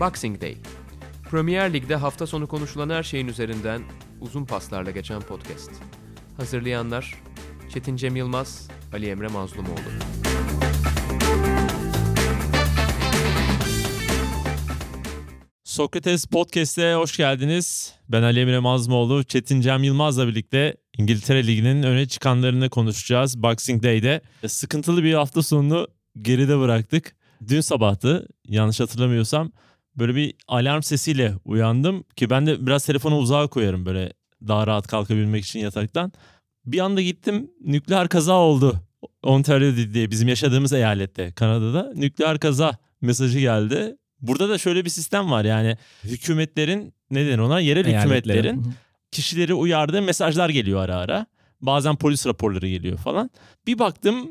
Boxing Day. Premier Lig'de hafta sonu konuşulan her şeyin üzerinden uzun paslarla geçen podcast. Hazırlayanlar Çetin Cem Yılmaz, Ali Emre Mazlumoğlu. Sokrates Podcast'e hoş geldiniz. Ben Ali Emre Mazmoğlu, Çetin Cem Yılmaz'la birlikte İngiltere Ligi'nin öne çıkanlarını konuşacağız Boxing Day'de. Sıkıntılı bir hafta sonunu geride bıraktık. Dün sabahtı yanlış hatırlamıyorsam böyle bir alarm sesiyle uyandım ki ben de biraz telefonu uzağa koyarım böyle daha rahat kalkabilmek için yataktan. Bir anda gittim nükleer kaza oldu. Ontario diye bizim yaşadığımız eyalette Kanada'da nükleer kaza mesajı geldi. Burada da şöyle bir sistem var yani hükümetlerin neden ona yerel hükümetlerin kişileri uyardığı mesajlar geliyor ara ara. Bazen polis raporları geliyor falan. Bir baktım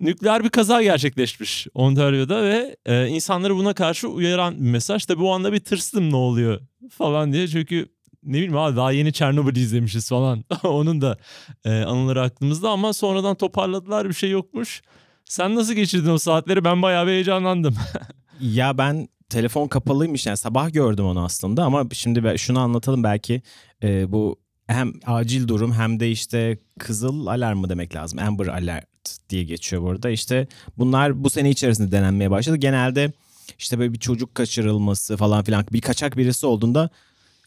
nükleer bir kaza gerçekleşmiş Ontario'da ve e, insanları buna karşı uyaran bir mesaj. Tabii o anda bir tırstım ne oluyor falan diye. Çünkü ne bileyim abi daha yeni Çernobil izlemişiz falan. Onun da e, anıları aklımızda ama sonradan toparladılar bir şey yokmuş. Sen nasıl geçirdin o saatleri? Ben bayağı bir heyecanlandım. Ya ben telefon kapalıymış yani sabah gördüm onu aslında ama şimdi şunu anlatalım belki e, bu hem acil durum hem de işte kızıl alarm mı demek lazım Amber Alert diye geçiyor burada işte bunlar bu sene içerisinde denenmeye başladı. Genelde işte böyle bir çocuk kaçırılması falan filan bir kaçak birisi olduğunda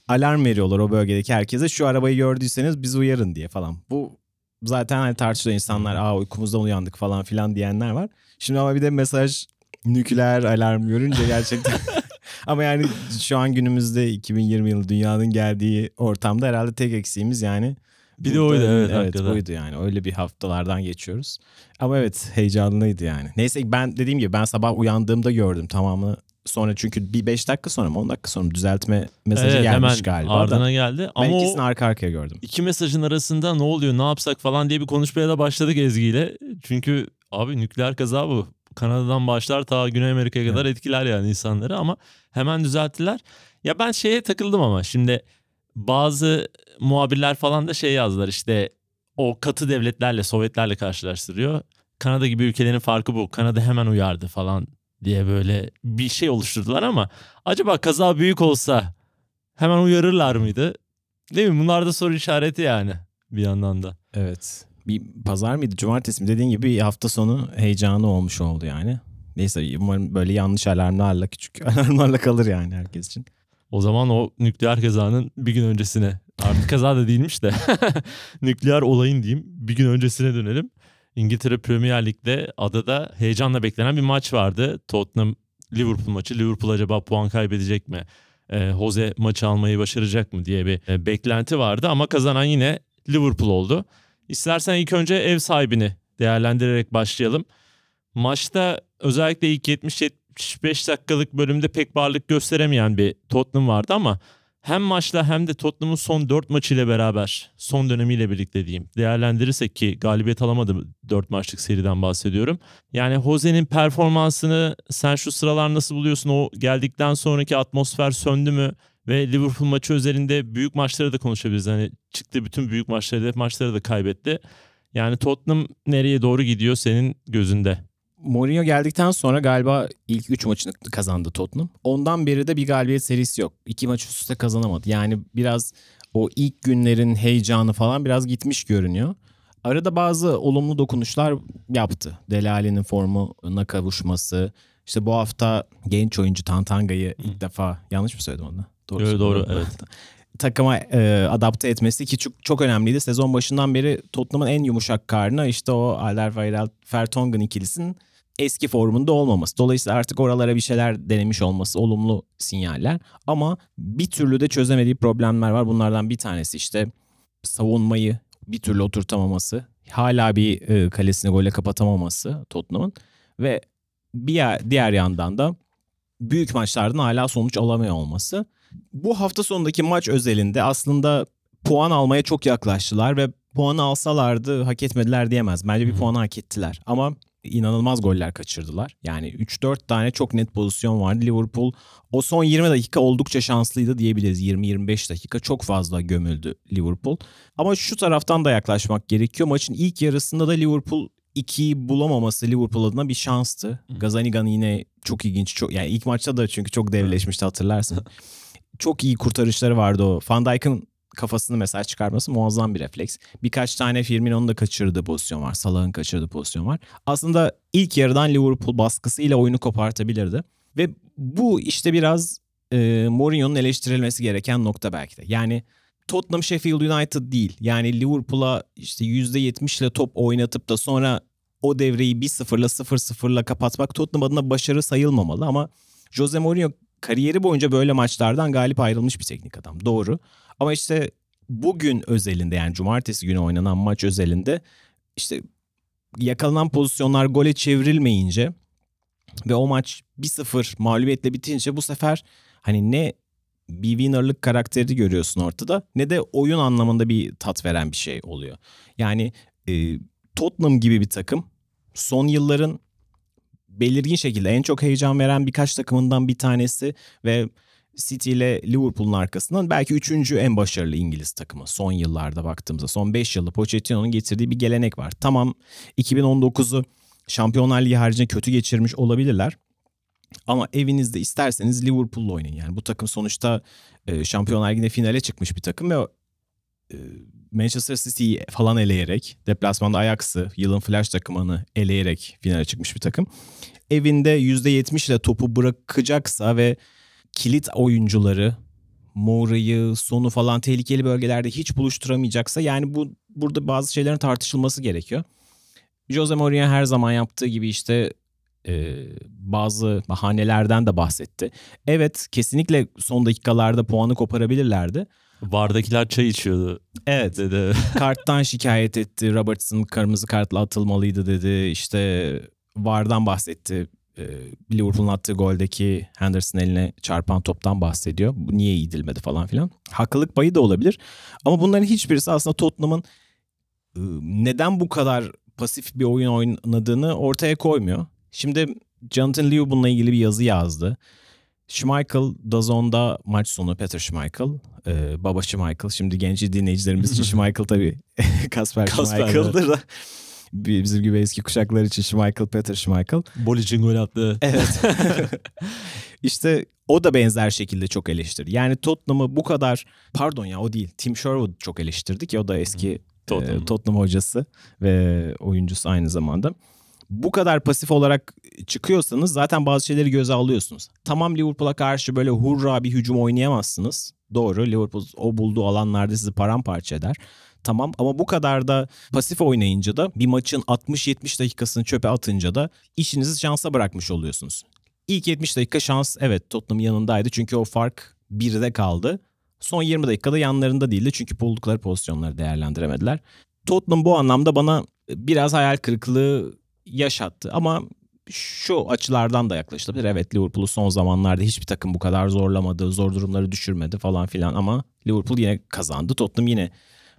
alarm veriyorlar o bölgedeki herkese. Şu arabayı gördüyseniz bizi uyarın diye falan. Bu zaten hani tartışılıyor. İnsanlar aa uykumuzdan uyandık falan filan diyenler var. Şimdi ama bir de mesaj nükleer alarm görünce gerçekten ama yani şu an günümüzde 2020 yılı dünyanın geldiği ortamda herhalde tek eksiğimiz yani bir de oydu evet. Evet hakikaten. oydu yani öyle bir haftalardan geçiyoruz. Ama evet heyecanlıydı yani. Neyse ben dediğim gibi ben sabah uyandığımda gördüm tamamı. Sonra çünkü bir 5 dakika sonra mı 10 dakika sonra düzeltme mesajı Evet, gelmiş hemen galiba ardına da. geldi. Ben Ama ikisini arka arkaya gördüm. iki mesajın arasında ne oluyor ne yapsak falan diye bir konuşmaya da başladık Ezgi ile. Çünkü abi nükleer kaza bu. Kanada'dan başlar ta Güney Amerika'ya kadar etkiler yani insanları ama hemen düzelttiler. Ya ben şeye takıldım ama şimdi bazı muhabirler falan da şey yazdılar işte o katı devletlerle Sovyetlerle karşılaştırıyor. Kanada gibi ülkelerin farkı bu. Kanada hemen uyardı falan diye böyle bir şey oluşturdular ama acaba kaza büyük olsa hemen uyarırlar mıydı? Değil mi? Bunlar da soru işareti yani bir yandan da. Evet. Bir pazar mıydı cumartesi mi dediğin gibi hafta sonu heyecanı olmuş oldu yani. Neyse umarım böyle yanlış alarmlarla küçük alarmlarla kalır yani herkes için. O zaman o nükleer kazanın bir gün öncesine artık kaza da değilmiş de nükleer olayın diyeyim bir gün öncesine dönelim. İngiltere Premier Lig'de adada heyecanla beklenen bir maç vardı. Tottenham Liverpool maçı. Liverpool acaba puan kaybedecek mi? E, Jose maçı almayı başaracak mı diye bir e, beklenti vardı ama kazanan yine Liverpool oldu. İstersen ilk önce ev sahibini değerlendirerek başlayalım. Maçta özellikle ilk 70-75 dakikalık bölümde pek varlık gösteremeyen bir Tottenham vardı ama hem maçla hem de Tottenham'ın son 4 maçıyla beraber, son dönemiyle birlikte diyeyim değerlendirirsek ki galibiyet alamadı 4 maçlık seriden bahsediyorum. Yani Jose'nin performansını sen şu sıralar nasıl buluyorsun? O geldikten sonraki atmosfer söndü mü? Ve Liverpool maçı özelinde büyük maçları da konuşabiliriz. Hani çıktı bütün büyük maçları da maçları da kaybetti. Yani Tottenham nereye doğru gidiyor senin gözünde? Mourinho geldikten sonra galiba ilk 3 maçını kazandı Tottenham. Ondan beri de bir galibiyet serisi yok. İki maç üst üste kazanamadı. Yani biraz o ilk günlerin heyecanı falan biraz gitmiş görünüyor. Arada bazı olumlu dokunuşlar yaptı. Delali'nin formuna kavuşması. İşte bu hafta genç oyuncu Tantanga'yı ilk defa yanlış mı söyledim onu? Doğru, doğru, doğru evet. takıma e, adapte etmesi ki çok, çok önemliydi. Sezon başından beri Tottenham'ın en yumuşak karnı işte o Alderweireld Vertonghen ikilisinin eski formunda olmaması. Dolayısıyla artık oralara bir şeyler denemiş olması olumlu sinyaller. Ama bir türlü de çözemediği problemler var. Bunlardan bir tanesi işte savunmayı bir türlü oturtamaması. Hala bir e, kalesini golle kapatamaması Tottenham'ın. Ve bir diğer yandan da büyük maçlardan hala sonuç alamıyor olması. Bu hafta sonundaki maç özelinde aslında puan almaya çok yaklaştılar ve puanı alsalardı hak etmediler diyemez. Bence bir puanı hak ettiler. Ama inanılmaz goller kaçırdılar. Yani 3-4 tane çok net pozisyon vardı. Liverpool o son 20 dakika oldukça şanslıydı diyebiliriz. 20-25 dakika çok fazla gömüldü Liverpool. Ama şu taraftan da yaklaşmak gerekiyor. Maçın ilk yarısında da Liverpool ikiyi bulamaması Liverpool adına bir şanstı. Gazanigan yine çok ilginç. Çok, yani ilk maçta da çünkü çok devleşmişti hatırlarsın. çok iyi kurtarışları vardı o. Van Dijk'ın kafasını mesela çıkarması muazzam bir refleks. Birkaç tane Firmino'nun da kaçırdığı pozisyon var. Salah'ın kaçırdığı pozisyon var. Aslında ilk yarıdan Liverpool baskısıyla oyunu kopartabilirdi. Ve bu işte biraz e, Mourinho'nun eleştirilmesi gereken nokta belki de. Yani Tottenham Sheffield United değil. Yani Liverpool'a işte %70 ile top oynatıp da sonra o devreyi 1-0'la 0-0'la kapatmak Tottenham adına başarı sayılmamalı ama Jose Mourinho kariyeri boyunca böyle maçlardan galip ayrılmış bir teknik adam. Doğru. Ama işte bugün özelinde yani cumartesi günü oynanan maç özelinde işte yakalanan pozisyonlar gole çevrilmeyince ve o maç 1-0 mağlubiyetle bitince bu sefer hani ne bir winner'lık karakteri görüyorsun ortada ne de oyun anlamında bir tat veren bir şey oluyor. Yani e, Tottenham gibi bir takım son yılların belirgin şekilde en çok heyecan veren birkaç takımından bir tanesi ve City ile Liverpool'un arkasından belki üçüncü en başarılı İngiliz takımı son yıllarda baktığımızda. Son 5 yılda Pochettino'nun getirdiği bir gelenek var. Tamam 2019'u Şampiyonlar Ligi haricinde kötü geçirmiş olabilirler. Ama evinizde isterseniz Liverpool'la oynayın. Yani bu takım sonuçta e, Şampiyonlar Ligi'nde finale çıkmış bir takım ve e, Manchester City'yi falan eleyerek, deplasmanda Ajax'ı, yılın flash takımını eleyerek finale çıkmış bir takım. Evinde %70 ile topu bırakacaksa ve kilit oyuncuları Moura'yı, Son'u falan tehlikeli bölgelerde hiç buluşturamayacaksa yani bu burada bazı şeylerin tartışılması gerekiyor. Jose Mourinho her zaman yaptığı gibi işte e, bazı bahanelerden de bahsetti. Evet kesinlikle son dakikalarda puanı koparabilirlerdi. Vardakiler çay içiyordu. Evet. Dedi. Karttan şikayet etti. Robertson kırmızı kartla atılmalıydı dedi. İşte VAR'dan bahsetti. Ee, Liverpool'un attığı goldeki Henderson eline çarpan toptan bahsediyor. Bu niye idilmedi falan filan. Haklılık payı da olabilir. Ama bunların hiçbirisi aslında Tottenham'ın ıı, neden bu kadar pasif bir oyun oynadığını ortaya koymuyor. Şimdi Jonathan Liu bununla ilgili bir yazı yazdı. Schmeichel Dazon'da maç sonu Peter Schmeichel. Ee, baba Schmeichel. Şimdi genç dinleyicilerimiz için Schmeichel tabii Kasper Schmeichel'dır da. Bizim gibi eski kuşaklar için Schmeichel, Peter Schmeichel. Bol için gol attı. Evet. işte o da benzer şekilde çok eleştirdi. Yani Tottenham'ı bu kadar pardon ya o değil. Tim Sherwood çok eleştirdi ki o da eski Tottenham, e, Tottenham hocası ve oyuncusu aynı zamanda. Bu kadar pasif olarak çıkıyorsanız zaten bazı şeyleri göze alıyorsunuz. Tamam Liverpool'a karşı böyle hurra bir hücum oynayamazsınız. Doğru Liverpool o bulduğu alanlarda sizi paramparça eder. Tamam ama bu kadar da pasif oynayınca da bir maçın 60-70 dakikasını çöpe atınca da işinizi şansa bırakmış oluyorsunuz. İlk 70 dakika şans evet Tottenham yanındaydı çünkü o fark 1'de kaldı. Son 20 dakikada yanlarında değildi çünkü buldukları pozisyonları değerlendiremediler. Tottenham bu anlamda bana biraz hayal kırıklığı yaşattı ama şu açılardan da yaklaşılabilir. Evet Liverpool'u son zamanlarda hiçbir takım bu kadar zorlamadı, zor durumları düşürmedi falan filan ama Liverpool yine kazandı. Tottenham yine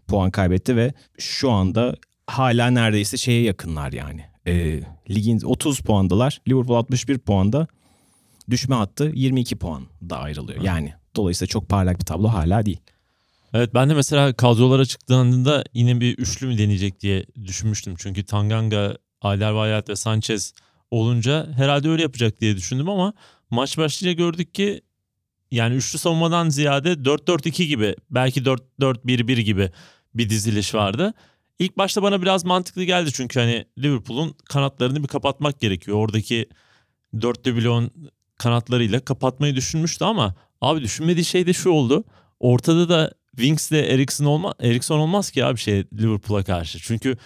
puan kaybetti ve şu anda hala neredeyse şeye yakınlar yani. E, ligin 30 puandalar. Liverpool 61 puanda. Düşme hattı 22 puan da ayrılıyor. Yani dolayısıyla çok parlak bir tablo hala değil. Evet ben de mesela kadrolara çıktığında yine bir üçlü mü deneyecek diye düşünmüştüm. Çünkü Tanganga, Alderweireld ve Sanchez olunca herhalde öyle yapacak diye düşündüm ama maç başlayınca gördük ki yani üçlü savunmadan ziyade 4-4-2 gibi belki 4-4-1-1 gibi bir diziliş vardı. İlk başta bana biraz mantıklı geldi çünkü hani Liverpool'un kanatlarını bir kapatmak gerekiyor. Oradaki dörtlü bloğun kanatlarıyla kapatmayı düşünmüştü ama abi düşünmediği şey de şu oldu. Ortada da Winks ile Erikson, olma, Erikson olmaz ki abi şey Liverpool'a karşı. Çünkü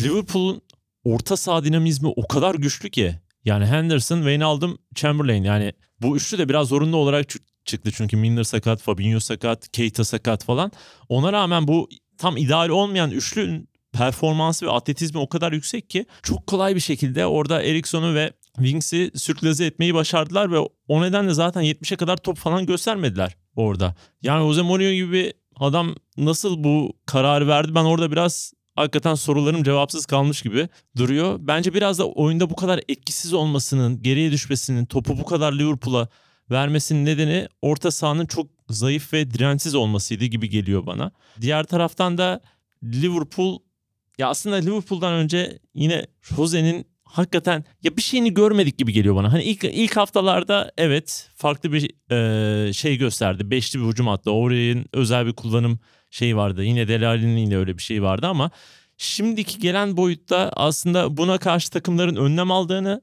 Liverpool'un orta saha dinamizmi o kadar güçlü ki. Yani Henderson, Wijnaldum, Chamberlain yani bu üçlü de biraz zorunlu olarak çıktı. Çünkü Milner sakat, Fabinho sakat, Keita sakat falan. Ona rağmen bu tam ideal olmayan üçlünün performansı ve atletizmi o kadar yüksek ki çok kolay bir şekilde orada Eriksson'u ve Wings'i sürkleze etmeyi başardılar ve o nedenle zaten 70'e kadar top falan göstermediler orada. Yani Jose Mourinho gibi adam nasıl bu kararı verdi ben orada biraz hakikaten sorularım cevapsız kalmış gibi duruyor. Bence biraz da oyunda bu kadar etkisiz olmasının, geriye düşmesinin, topu bu kadar Liverpool'a vermesinin nedeni orta sahanın çok zayıf ve dirençsiz olmasıydı gibi geliyor bana. Diğer taraftan da Liverpool Ya aslında Liverpool'dan önce yine Jose'nin hakikaten ya bir şeyini görmedik gibi geliyor bana. Hani ilk ilk haftalarda evet farklı bir e, şey gösterdi. Beşli bir hücum attı. Oray'ın özel bir kullanım şeyi vardı. Yine Delali'nin yine öyle bir şey vardı ama şimdiki gelen boyutta aslında buna karşı takımların önlem aldığını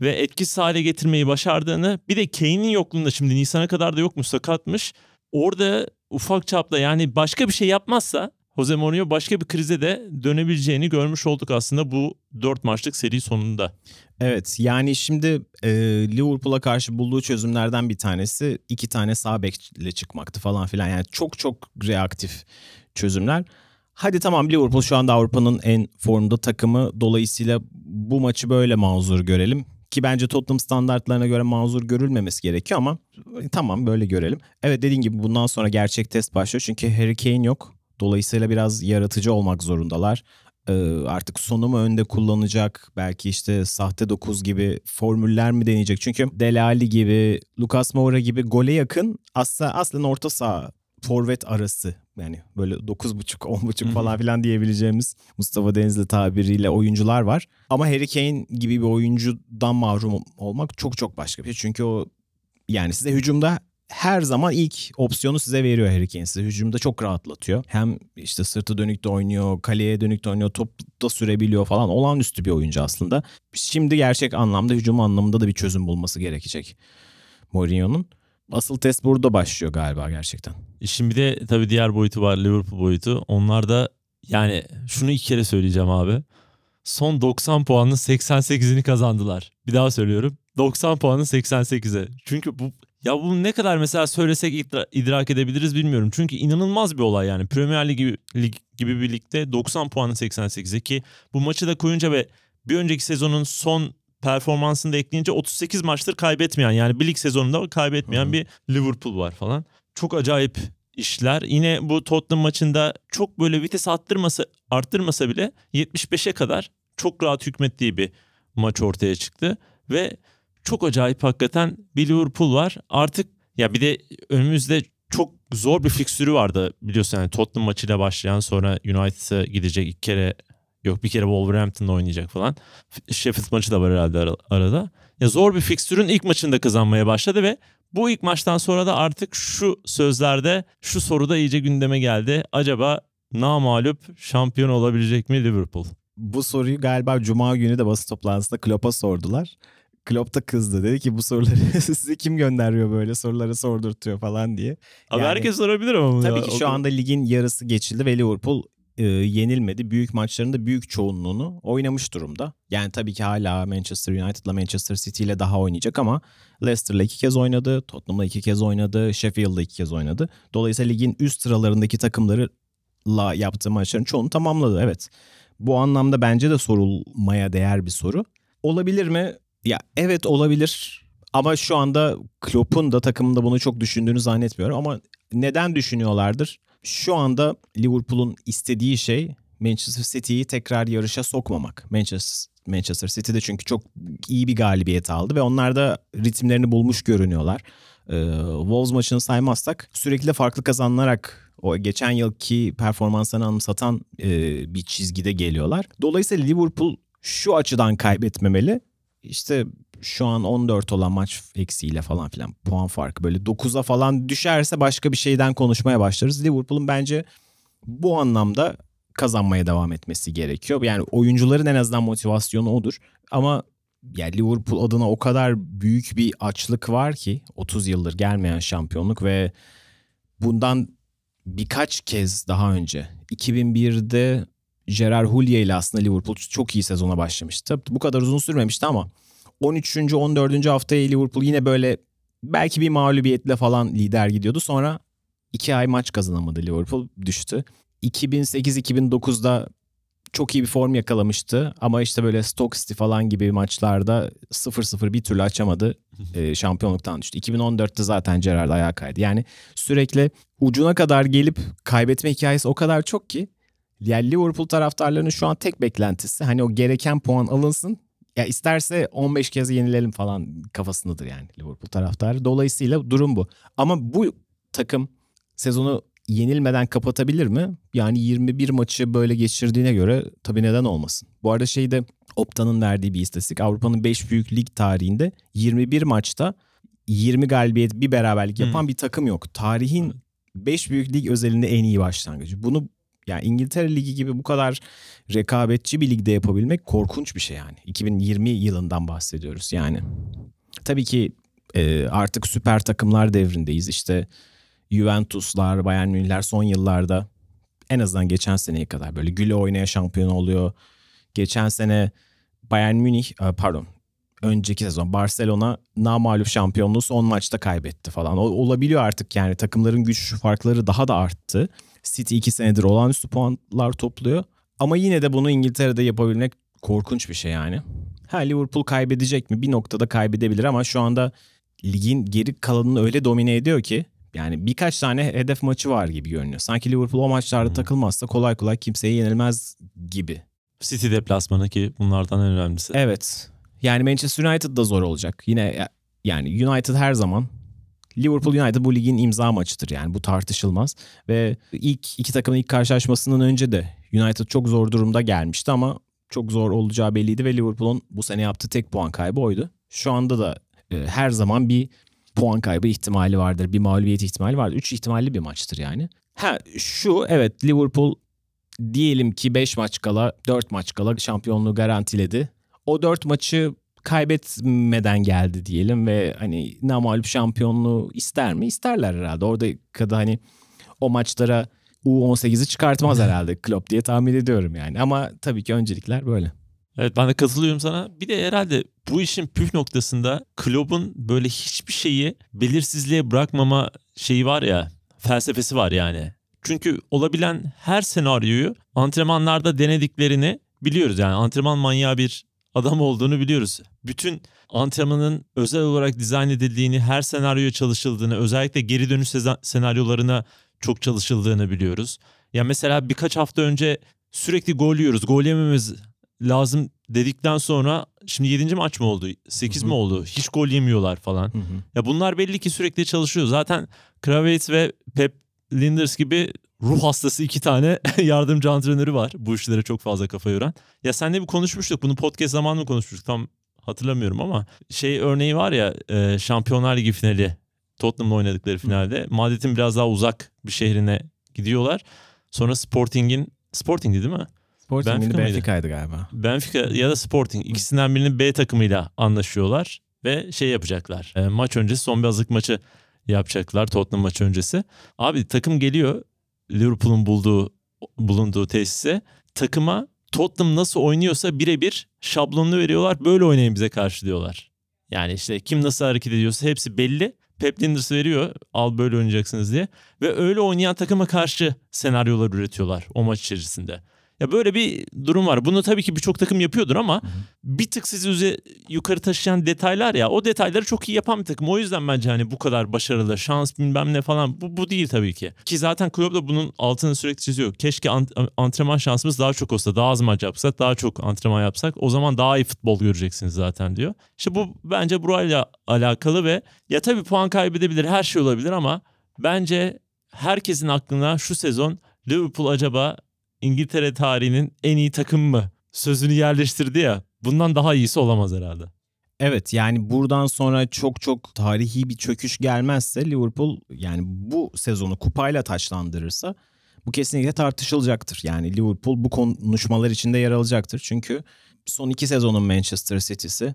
ve etkisiz hale getirmeyi başardığını bir de Kane'in yokluğunda şimdi Nisan'a kadar da yokmuş sakatmış. Orada ufak çapta yani başka bir şey yapmazsa Jose Mourinho başka bir krize de dönebileceğini görmüş olduk aslında bu 4 maçlık seri sonunda. Evet yani şimdi e, Liverpool'a karşı bulduğu çözümlerden bir tanesi iki tane sağ bekle çıkmaktı falan filan. Yani çok çok reaktif çözümler. Hadi tamam Liverpool şu anda Avrupa'nın en formda takımı. Dolayısıyla bu maçı böyle mazur görelim. Ki bence Tottenham standartlarına göre mazur görülmemesi gerekiyor ama tamam böyle görelim. Evet dediğin gibi bundan sonra gerçek test başlıyor. Çünkü Harry Kane yok. Dolayısıyla biraz yaratıcı olmak zorundalar. Ee, artık sonu mu önde kullanacak? Belki işte sahte 9 gibi formüller mi deneyecek? Çünkü Delali gibi, Lucas Moura gibi gole yakın aslında, aslında orta saha forvet arası yani böyle 9.5 10.5 falan filan diyebileceğimiz Mustafa Denizli tabiriyle oyuncular var. Ama Harry Kane gibi bir oyuncudan mahrum olmak çok çok başka bir şey. Çünkü o yani size hücumda her zaman ilk opsiyonu size veriyor Harry Kane. Size hücumda çok rahatlatıyor. Hem işte sırtı dönük de oynuyor, kaleye dönük de oynuyor, top da sürebiliyor falan. Olağanüstü bir oyuncu aslında. Şimdi gerçek anlamda hücum anlamında da bir çözüm bulması gerekecek Mourinho'nun. Asıl test burada başlıyor galiba gerçekten. E şimdi de tabii diğer boyutu var Liverpool boyutu. Onlar da yani şunu iki kere söyleyeceğim abi. Son 90 puanın 88'ini kazandılar. Bir daha söylüyorum. 90 puanın 88'e. Çünkü bu ya bunu ne kadar mesela söylesek idra- idrak edebiliriz bilmiyorum. Çünkü inanılmaz bir olay yani. Premier Lig gibi, lig gibi bir ligde 90 puanın 88'e ki bu maçı da koyunca ve bir önceki sezonun son performansını da ekleyince 38 maçtır kaybetmeyen yani bir lig sezonunda kaybetmeyen hı. bir Liverpool var falan. Çok acayip işler. Yine bu Tottenham maçında çok böyle vites arttırmasa, arttırmasa bile 75'e kadar çok rahat hükmettiği bir maç ortaya çıktı. Ve çok acayip hakikaten bir Liverpool var. Artık ya bir de önümüzde çok zor bir fikstürü vardı biliyorsun yani Tottenham maçıyla başlayan sonra United'a gidecek iki kere yok bir kere Wolverhampton'da oynayacak falan. Sheffield maçı da var herhalde ara- arada. Ya zor bir fikstürün ilk maçında kazanmaya başladı ve bu ilk maçtan sonra da artık şu sözlerde şu soruda iyice gündeme geldi. Acaba namalup şampiyon olabilecek mi Liverpool? Bu soruyu galiba Cuma günü de basın toplantısında Klopp'a sordular. Klopp da kızdı. Dedi ki bu soruları size kim gönderiyor böyle soruları sordurtuyor falan diye. Abi Yani- herkes sorabilir ama Tabii ya. ki şu anda ligin yarısı geçildi ve Liverpool e, yenilmedi. Büyük maçlarında büyük çoğunluğunu oynamış durumda. Yani tabii ki hala Manchester United'la Manchester City ile daha oynayacak ama Leicester'la iki kez oynadı, Tottenham'la iki kez oynadı, Sheffield'la iki kez oynadı. Dolayısıyla ligin üst sıralarındaki takımlarla yaptığı maçların çoğunu tamamladı. Evet. Bu anlamda bence de sorulmaya değer bir soru. Olabilir mi? Ya evet olabilir. Ama şu anda Klopp'un da takımında bunu çok düşündüğünü zannetmiyorum. Ama neden düşünüyorlardır? Şu anda Liverpool'un istediği şey Manchester City'yi tekrar yarışa sokmamak. Manchester Manchester City'de çünkü çok iyi bir galibiyet aldı ve onlar da ritimlerini bulmuş görünüyorlar. Ee, Wolves maçını saymazsak sürekli farklı kazanılarak o geçen yılki performanslarını anımsatan e, bir çizgide geliyorlar. Dolayısıyla Liverpool şu açıdan kaybetmemeli. İşte şu an 14 olan maç eksiğiyle falan filan puan farkı böyle 9'a falan düşerse başka bir şeyden konuşmaya başlarız. Liverpool'un bence bu anlamda kazanmaya devam etmesi gerekiyor. Yani oyuncuların en azından motivasyonu odur. Ama yani Liverpool adına o kadar büyük bir açlık var ki 30 yıldır gelmeyen şampiyonluk ve bundan birkaç kez daha önce 2001'de Gerard Houllier ile aslında Liverpool çok iyi sezona başlamıştı. Bu kadar uzun sürmemişti ama 13. 14. haftaya Liverpool yine böyle belki bir mağlubiyetle falan lider gidiyordu. Sonra iki ay maç kazanamadı Liverpool düştü. 2008-2009'da çok iyi bir form yakalamıştı ama işte böyle Stoke City falan gibi maçlarda 0-0 bir türlü açamadı. Ee, şampiyonluktan düştü. 2014'te zaten Gerrard ayağa kaydı. Yani sürekli ucuna kadar gelip kaybetme hikayesi o kadar çok ki yani Liverpool taraftarlarının şu an tek beklentisi hani o gereken puan alınsın. Ya isterse 15 kez yenilelim falan kafasındadır yani Liverpool taraftarı. Dolayısıyla durum bu. Ama bu takım sezonu yenilmeden kapatabilir mi? Yani 21 maçı böyle geçirdiğine göre tabii neden olmasın. Bu arada şeyde Opta'nın verdiği bir istatistik. Avrupa'nın 5 büyük lig tarihinde 21 maçta 20 galibiyet bir beraberlik yapan Hmm. bir takım yok. Tarihin 5 büyük lig özelinde en iyi başlangıcı. Bunu yani İngiltere Ligi gibi bu kadar rekabetçi bir ligde yapabilmek korkunç bir şey yani. 2020 yılından bahsediyoruz yani. Tabii ki e, artık süper takımlar devrindeyiz. İşte Juventuslar, Bayern Münihler son yıllarda en azından geçen seneye kadar böyle güle oynaya şampiyon oluyor. Geçen sene Bayern Münih e, pardon önceki sezon Barcelona namağlup şampiyonluğu son maçta kaybetti falan. O, olabiliyor artık yani takımların güç farkları daha da arttı. City iki senedir olağanüstü puanlar topluyor. Ama yine de bunu İngiltere'de yapabilmek korkunç bir şey yani. Ha Liverpool kaybedecek mi? Bir noktada kaybedebilir ama şu anda ligin geri kalanını öyle domine ediyor ki yani birkaç tane hedef maçı var gibi görünüyor. Sanki Liverpool o maçlarda Hmm. takılmazsa kolay kolay kimseye yenilmez gibi. City deplasmanı ki bunlardan en önemlisi. Evet. Yani Manchester United da zor olacak. Yine ya- yani United her zaman Liverpool United bu ligin imza maçıdır yani bu tartışılmaz. Ve ilk iki takımın ilk karşılaşmasından önce de United çok zor durumda gelmişti ama çok zor olacağı belliydi ve Liverpool'un bu sene yaptığı tek puan kaybı oydu. Şu anda da e, her zaman bir puan kaybı ihtimali vardır. Bir mağlubiyet ihtimali vardır. Üç ihtimalli bir maçtır yani. Ha şu evet Liverpool diyelim ki 5 maç kala 4 maç kala şampiyonluğu garantiledi. O 4 maçı kaybetmeden geldi diyelim ve hani namalip şampiyonluğu ister mi? İsterler herhalde. Orada kadar hani o maçlara U18'i çıkartmaz herhalde Klopp diye tahmin ediyorum yani. Ama tabii ki öncelikler böyle. Evet ben de katılıyorum sana. Bir de herhalde bu işin püf noktasında Klopp'un böyle hiçbir şeyi belirsizliğe bırakmama şeyi var ya, felsefesi var yani. Çünkü olabilen her senaryoyu antrenmanlarda denediklerini biliyoruz yani. Antrenman manyağı bir adam olduğunu biliyoruz. Bütün antrenmanın özel olarak dizayn edildiğini, her senaryoya çalışıldığını, özellikle geri dönüş senaryolarına çok çalışıldığını biliyoruz. Ya mesela birkaç hafta önce sürekli gol yiyoruz. Gol yememiz lazım dedikten sonra şimdi 7. maç mı oldu? 8 Hı mi hı. oldu? Hiç gol yemiyorlar falan. Ya bunlar belli ki sürekli çalışıyor. Zaten Kravitz ve Pep Linders gibi ruh hastası iki tane yardımcı antrenörü var. Bu işlere çok fazla kafa yoran. Ya senle bir konuşmuştuk. Bunu podcast zamanında mı konuşmuştuk? Tam hatırlamıyorum ama şey örneği var ya e, Şampiyonlar Ligi finali. Tottenham'la oynadıkları finalde. Madrid'in biraz daha uzak bir şehrine gidiyorlar. Sonra Sporting'in Sporting'di değil mi? Sporting'in Benfica? Benfica'ydı galiba. Benfica ya da Sporting ikisinden birinin B takımıyla anlaşıyorlar ve şey yapacaklar. E, maç öncesi son bir hazırlık maçı yapacaklar Tottenham maçı öncesi. Abi takım geliyor Liverpool'un bulduğu bulunduğu tesise. Takıma Tottenham nasıl oynuyorsa birebir şablonunu veriyorlar. Böyle oynayın bize karşı diyorlar. Yani işte kim nasıl hareket ediyorsa hepsi belli. Pep Linders veriyor al böyle oynayacaksınız diye. Ve öyle oynayan takıma karşı senaryolar üretiyorlar o maç içerisinde. Ya böyle bir durum var. Bunu tabii ki birçok takım yapıyordur ama bir tık sizi yukarı taşıyan detaylar ya o detayları çok iyi yapan bir takım. O yüzden bence hani bu kadar başarılı, şans bilmem ne falan bu, bu değil tabii ki. Ki zaten Klopp da bunun altını sürekli çiziyor. Keşke ant- antrenman şansımız daha çok olsa, daha az maç yapsak, daha çok antrenman yapsak o zaman daha iyi futbol göreceksiniz zaten diyor. İşte bu bence burayla alakalı ve ya tabii puan kaybedebilir, her şey olabilir ama bence herkesin aklına şu sezon Liverpool acaba İngiltere tarihinin en iyi takım mı sözünü yerleştirdi ya. Bundan daha iyisi olamaz herhalde. Evet yani buradan sonra çok çok tarihi bir çöküş gelmezse Liverpool yani bu sezonu kupayla taçlandırırsa bu kesinlikle tartışılacaktır. Yani Liverpool bu konuşmalar içinde yer alacaktır. Çünkü son iki sezonun Manchester City'si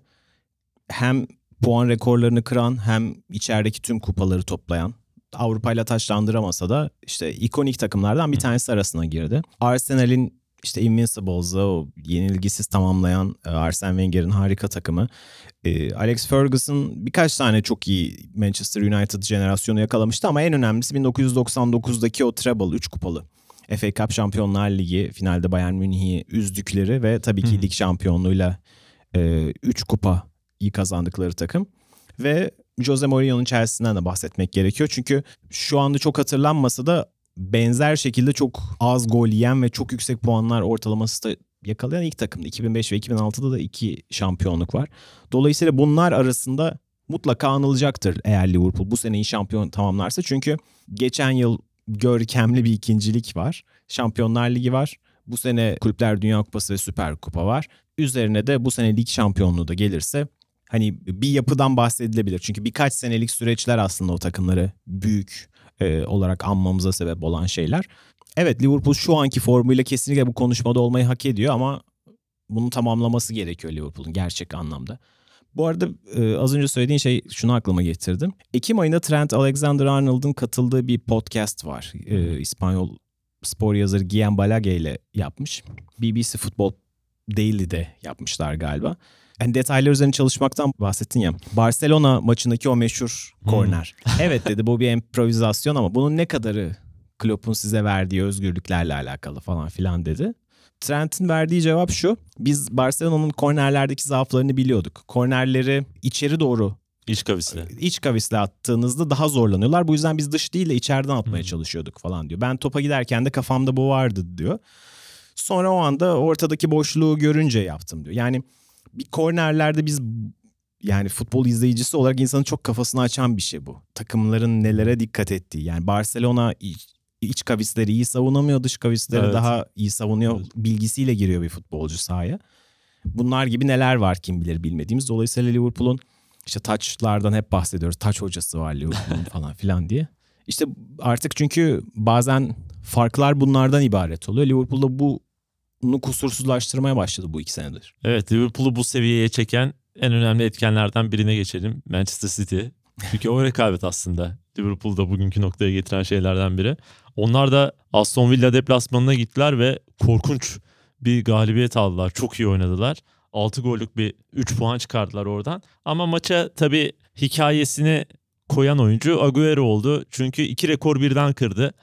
hem puan rekorlarını kıran hem içerideki tüm kupaları toplayan Avrupa'yla taçlandıramasa da işte ikonik takımlardan bir tanesi arasına girdi. Arsenal'in işte Invincibles'ı o yenilgisiz tamamlayan e, Arsene Wenger'in harika takımı. E, Alex Ferguson birkaç tane çok iyi Manchester United jenerasyonu yakalamıştı ama en önemlisi 1999'daki o treble 3 kupalı. FA Cup Şampiyonlar Ligi finalde Bayern Münih'i üzdükleri ve tabii ki lig şampiyonluğuyla 3 kupa iyi kazandıkları takım. Ve Jose Mourinho'nun Chelsea'sinden de bahsetmek gerekiyor. Çünkü şu anda çok hatırlanmasa da benzer şekilde çok az gol yiyen ve çok yüksek puanlar ortalaması da yakalayan ilk takımdı. 2005 ve 2006'da da iki şampiyonluk var. Dolayısıyla bunlar arasında mutlaka anılacaktır eğer Liverpool bu seneyi şampiyon tamamlarsa. Çünkü geçen yıl görkemli bir ikincilik var. Şampiyonlar Ligi var. Bu sene Kulüpler Dünya Kupası ve Süper Kupa var. Üzerine de bu sene lig şampiyonluğu da gelirse hani bir yapıdan bahsedilebilir. Çünkü birkaç senelik süreçler aslında o takımları büyük e, olarak anmamıza sebep olan şeyler. Evet Liverpool şu anki formuyla kesinlikle bu konuşmada olmayı hak ediyor ama bunu tamamlaması gerekiyor Liverpool'un gerçek anlamda. Bu arada e, az önce söylediğin şey şunu aklıma getirdim. Ekim ayında Trent Alexander-Arnold'un katıldığı bir podcast var. E, İspanyol spor yazarı Guillem Balage ile yapmış. BBC Futbol Daily'de yapmışlar galiba. Yani detaylar üzerine çalışmaktan bahsettin ya. Barcelona maçındaki o meşhur korner. evet dedi bu bir improvizasyon ama bunun ne kadarı Klopp'un size verdiği özgürlüklerle alakalı falan filan dedi. Trent'in verdiği cevap şu. Biz Barcelona'nın kornerlerdeki zaaflarını biliyorduk. Kornerleri içeri doğru İç kavisle. iç kavisle attığınızda daha zorlanıyorlar. Bu yüzden biz dış değil de içeriden atmaya çalışıyorduk falan diyor. Ben topa giderken de kafamda bu vardı diyor. Sonra o anda ortadaki boşluğu görünce yaptım diyor. Yani bir kornerlerde biz yani futbol izleyicisi olarak insanın çok kafasını açan bir şey bu. Takımların nelere dikkat ettiği. Yani Barcelona iç, kavisleri iyi savunamıyor, dış kavisleri Evet. daha iyi savunuyor. Evet. Bilgisiyle giriyor bir futbolcu sahaya. Bunlar gibi neler var kim bilir bilmediğimiz. Dolayısıyla Liverpool'un işte taçlardan hep bahsediyoruz. Taç hocası var Liverpool'un falan filan diye. İşte artık çünkü bazen farklar bunlardan ibaret oluyor. Liverpool'da bunu kusursuzlaştırmaya başladı bu iki senedir. Evet Liverpool'u bu seviyeye çeken en önemli etkenlerden birine geçelim. Manchester City. Çünkü o rekabet aslında Liverpool'da bugünkü noktaya getiren şeylerden biri. Onlar da Aston Villa deplasmanına gittiler ve korkunç bir galibiyet aldılar. Çok iyi oynadılar. 6 gollük bir 3 puan çıkardılar oradan. Ama maça tabii hikayesini koyan oyuncu Agüero oldu. Çünkü iki rekor birden kırdı.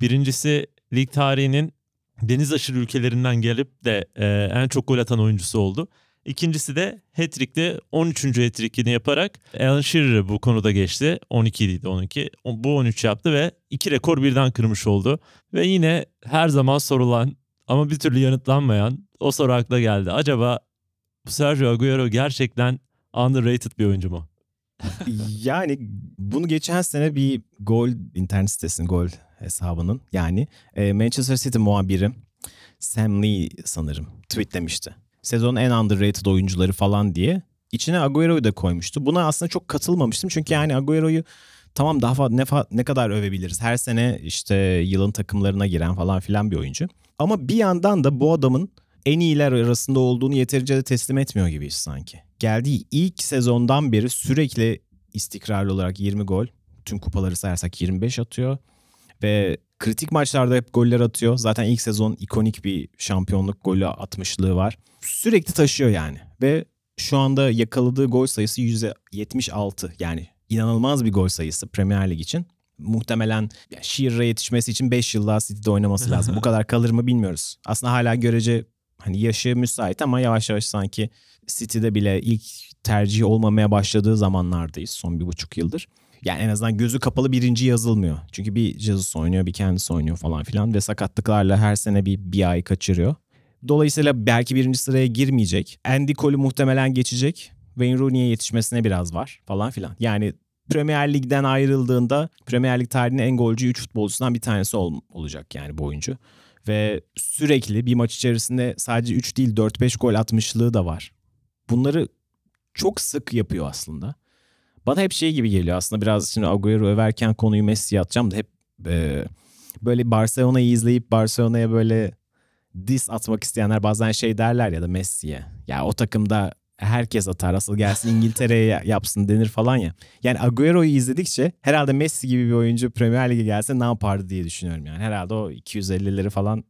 Birincisi lig tarihinin deniz aşırı ülkelerinden gelip de e, en çok gol atan oyuncusu oldu. İkincisi de hat-trick'te 13. hat-trick'ini yaparak Alan Shearer'ı bu konuda geçti. 12 idi 12. O- Bu 13 yaptı ve iki rekor birden kırmış oldu. Ve yine her zaman sorulan ama bir türlü yanıtlanmayan o soru akla geldi. Acaba Sergio Agüero gerçekten underrated bir oyuncu mu? yani bunu geçen sene bir gol internet sitesinin gol hesabının yani e, Manchester City muhabiri Sam Lee sanırım tweetlemişti. Sezonun en underrated oyuncuları falan diye. İçine Agüero'yu da koymuştu. Buna aslında çok katılmamıştım. Çünkü yani Agüero'yu tamam daha fa- ne, ne kadar övebiliriz. Her sene işte yılın takımlarına giren falan filan bir oyuncu. Ama bir yandan da bu adamın en iyiler arasında olduğunu yeterince de teslim etmiyor gibiyiz sanki. Geldiği ilk sezondan beri sürekli istikrarlı olarak 20 gol. Tüm kupaları sayarsak 25 atıyor. Ve kritik maçlarda hep goller atıyor. Zaten ilk sezon ikonik bir şampiyonluk golü atmışlığı var. Sürekli taşıyor yani. Ve şu anda yakaladığı gol sayısı %76. Yani inanılmaz bir gol sayısı Premier Lig için. Muhtemelen ya, Shearer'a yetişmesi için 5 yıl daha City'de oynaması lazım. Bu kadar kalır mı bilmiyoruz. Aslında hala görece hani yaşı müsait ama yavaş yavaş sanki City'de bile ilk tercih olmamaya başladığı zamanlardayız son bir buçuk yıldır. Yani en azından gözü kapalı birinci yazılmıyor. Çünkü bir Jesus oynuyor bir kendisi oynuyor falan filan ve sakatlıklarla her sene bir, bir ay kaçırıyor. Dolayısıyla belki birinci sıraya girmeyecek. Andy Cole'u muhtemelen geçecek. Wayne Rooney'e yetişmesine biraz var falan filan. Yani Premier Lig'den ayrıldığında Premier Lig tarihinin en golcü 3 futbolcusundan bir tanesi ol- olacak yani bu oyuncu. Ve sürekli bir maç içerisinde sadece 3 değil 4-5 gol atmışlığı da var. Bunları çok sık yapıyor aslında. Bana hep şey gibi geliyor aslında biraz şimdi Agüero överken konuyu Messi'ye atacağım da hep e, böyle Barcelona'yı izleyip Barcelona'ya böyle diss atmak isteyenler bazen şey derler ya da Messi'ye. Ya o takımda herkes atar asıl gelsin İngiltere'ye yapsın denir falan ya. Yani Agüero'yu izledikçe herhalde Messi gibi bir oyuncu Premier Lig'e gelse ne yapardı diye düşünüyorum yani. Herhalde o 250'leri falan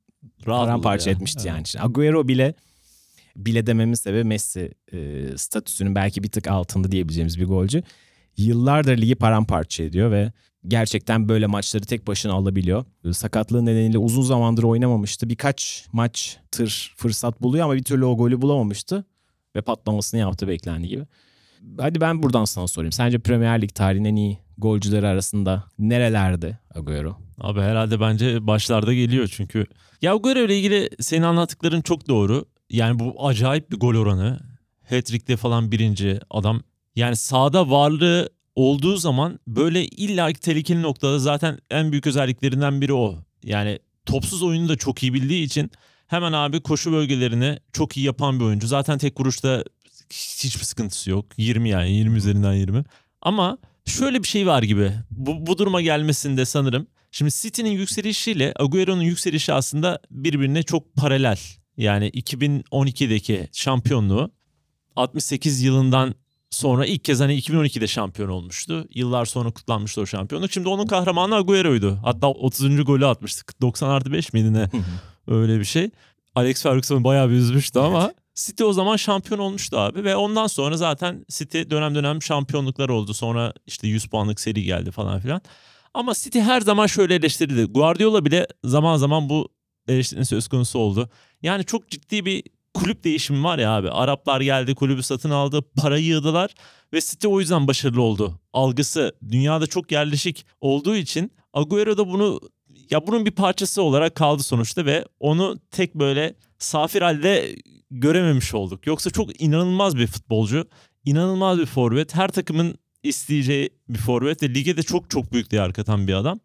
paramparça ya. etmişti Evet. yani. Şimdi Agüero bile bile dememin sebebi Messi e, statüsünün belki bir tık altında diyebileceğimiz bir golcü. Yıllardır ligi paramparça ediyor ve gerçekten böyle maçları tek başına alabiliyor. Sakatlığı nedeniyle uzun zamandır oynamamıştı. Birkaç maç tır fırsat buluyor ama bir türlü o golü bulamamıştı. Ve patlamasını yaptı beklendiği gibi. Hadi ben buradan sana sorayım. Sence Premier Lig tarihinin en iyi golcüleri arasında nerelerde Agüero? Abi herhalde bence başlarda geliyor çünkü. Ya Agüero ile ilgili senin anlattıkların çok doğru. Yani bu acayip bir gol oranı. Hat-trick'te falan birinci adam. Yani sahada varlığı olduğu zaman böyle illa tehlikeli noktada zaten en büyük özelliklerinden biri o. Yani topsuz oyunu da çok iyi bildiği için hemen abi koşu bölgelerini çok iyi yapan bir oyuncu. Zaten tek vuruşta hiçbir sıkıntısı yok. 20 yani 20 üzerinden 20. Ama şöyle bir şey var gibi. Bu, bu duruma gelmesinde sanırım. Şimdi City'nin yükselişiyle Agüero'nun yükselişi aslında birbirine çok paralel. Yani 2012'deki şampiyonluğu 68 yılından sonra ilk kez hani 2012'de şampiyon olmuştu. Yıllar sonra kutlanmıştı o şampiyonluk. Şimdi onun kahramanı Agüero'ydu. Hatta 30. golü atmıştık. 90 artı 5 miydi ne? Öyle bir şey. Alex Ferguson bayağı bir üzmüştü ama City o zaman şampiyon olmuştu abi ve ondan sonra zaten City dönem dönem şampiyonluklar oldu. Sonra işte 100 puanlık seri geldi falan filan. Ama City her zaman şöyle eleştirildi. Guardiola bile zaman zaman bu eleştirinin söz konusu oldu. Yani çok ciddi bir kulüp değişimi var ya abi. Araplar geldi, kulübü satın aldı, para yığdılar ve City o yüzden başarılı oldu. Algısı dünyada çok yerleşik olduğu için Agüero da bunu ya bunun bir parçası olarak kaldı sonuçta ve onu tek böyle safir halde görememiş olduk. Yoksa çok inanılmaz bir futbolcu, inanılmaz bir forvet. Her takımın isteyeceği bir forvet ve lige de çok çok büyük değer katan bir adam.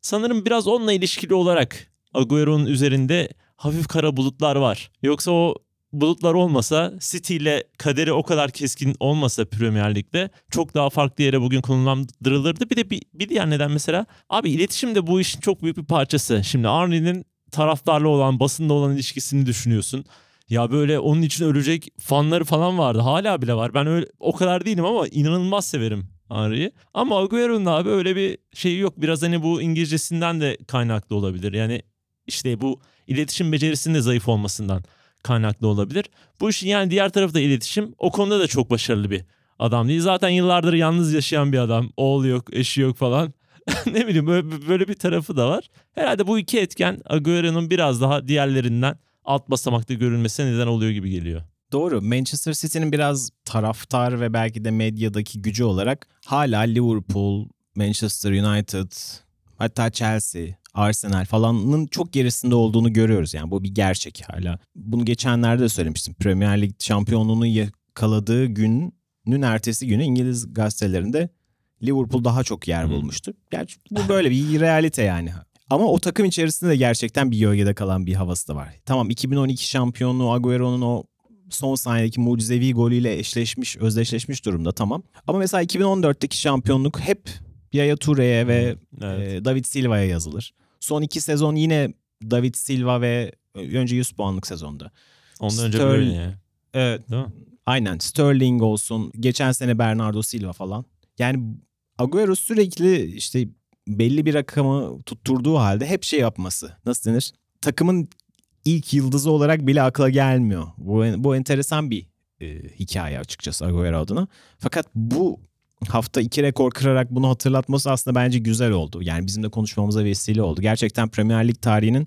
Sanırım biraz onunla ilişkili olarak Agüero'nun üzerinde hafif kara bulutlar var. Yoksa o bulutlar olmasa City ile kaderi o kadar keskin olmasa Premier Lig'de çok daha farklı yere bugün konumlandırılırdı. Bir de bir, bir diğer neden mesela abi iletişim de bu işin çok büyük bir parçası. Şimdi Arnie'nin taraftarla olan basında olan ilişkisini düşünüyorsun. Ya böyle onun için ölecek fanları falan vardı. Hala bile var. Ben öyle o kadar değilim ama inanılmaz severim Henry'i. Ama Agüero'nun abi öyle bir şeyi yok. Biraz hani bu İngilizcesinden de kaynaklı olabilir. Yani işte bu iletişim becerisinin de zayıf olmasından kaynaklı olabilir. Bu işin yani diğer tarafı da iletişim. O konuda da çok başarılı bir adam değil. Zaten yıllardır yalnız yaşayan bir adam. Oğlu yok, eşi yok falan. ne bileyim böyle, böyle bir tarafı da var. Herhalde bu iki etken Agüero'nun biraz daha diğerlerinden alt basamakta görülmesine neden oluyor gibi geliyor. Doğru. Manchester City'nin biraz taraftar ve belki de medyadaki gücü olarak hala Liverpool, Manchester United, hatta Chelsea, Arsenal falanın çok gerisinde olduğunu görüyoruz. Yani bu bir gerçek hala. Bunu geçenlerde de söylemiştim. Premier Lig şampiyonluğunu yakaladığı günün ertesi günü İngiliz gazetelerinde Liverpool daha çok yer bulmuştu. Gerçi bu böyle bir realite yani. Ama o takım içerisinde de gerçekten bir gölgede kalan bir havası da var. Tamam 2012 şampiyonluğu Agüero'nun o son saniyedeki mucizevi golüyle eşleşmiş, özdeşleşmiş durumda tamam. Ama mesela 2014'teki şampiyonluk hep Yaya Toure'ye ve evet. e, David Silva'ya yazılır. Son iki sezon yine David Silva ve önce 100 puanlık sezonda. Ondan önce böyle ya. Evet. Değil mi? Aynen. Sterling olsun. Geçen sene Bernardo Silva falan. Yani Agüero sürekli işte belli bir rakamı tutturduğu halde hep şey yapması. Nasıl denir? Takımın ilk yıldızı olarak bile akla gelmiyor. Bu, bu enteresan bir e, hikaye açıkçası Agüero adına. Fakat bu hafta iki rekor kırarak bunu hatırlatması aslında bence güzel oldu. Yani bizim de konuşmamıza vesile oldu. Gerçekten Premier Lig tarihinin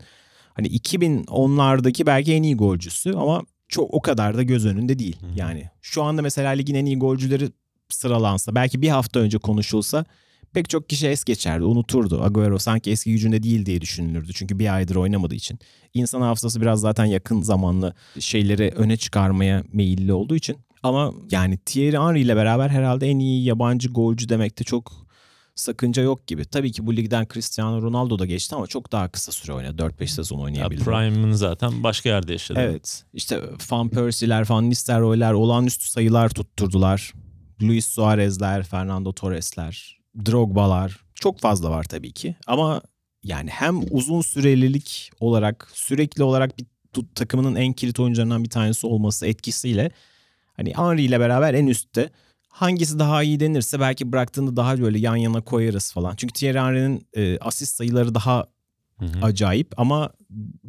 hani 2010'lardaki belki en iyi golcüsü ama çok o kadar da göz önünde değil. Yani şu anda mesela ligin en iyi golcüleri sıralansa belki bir hafta önce konuşulsa pek çok kişi es geçerdi, unuturdu. Agüero sanki eski gücünde değil diye düşünülürdü. Çünkü bir aydır oynamadığı için. İnsan hafızası biraz zaten yakın zamanlı şeyleri öne çıkarmaya meyilli olduğu için. Ama yani Thierry Henry ile beraber herhalde en iyi yabancı golcü demekte çok sakınca yok gibi. Tabii ki bu ligden Cristiano Ronaldo da geçti ama çok daha kısa süre oynadı. 4-5 sezon oynayabildi. Prime'ını zaten başka yerde yaşadı. Evet. İşte Van Persie'ler, Van Nistelrooy'ler olağanüstü sayılar tutturdular. Luis Suarez'ler, Fernando Torres'ler, Drogba'lar çok fazla var tabii ki. Ama yani hem uzun sürelilik olarak sürekli olarak bir takımının en kilit oyuncularından bir tanesi olması etkisiyle hani Henry ile beraber en üstte. Hangisi daha iyi denirse belki bıraktığında daha böyle yan yana koyarız falan. Çünkü Thierry Henry'nin e, asist sayıları daha hı hı. acayip ama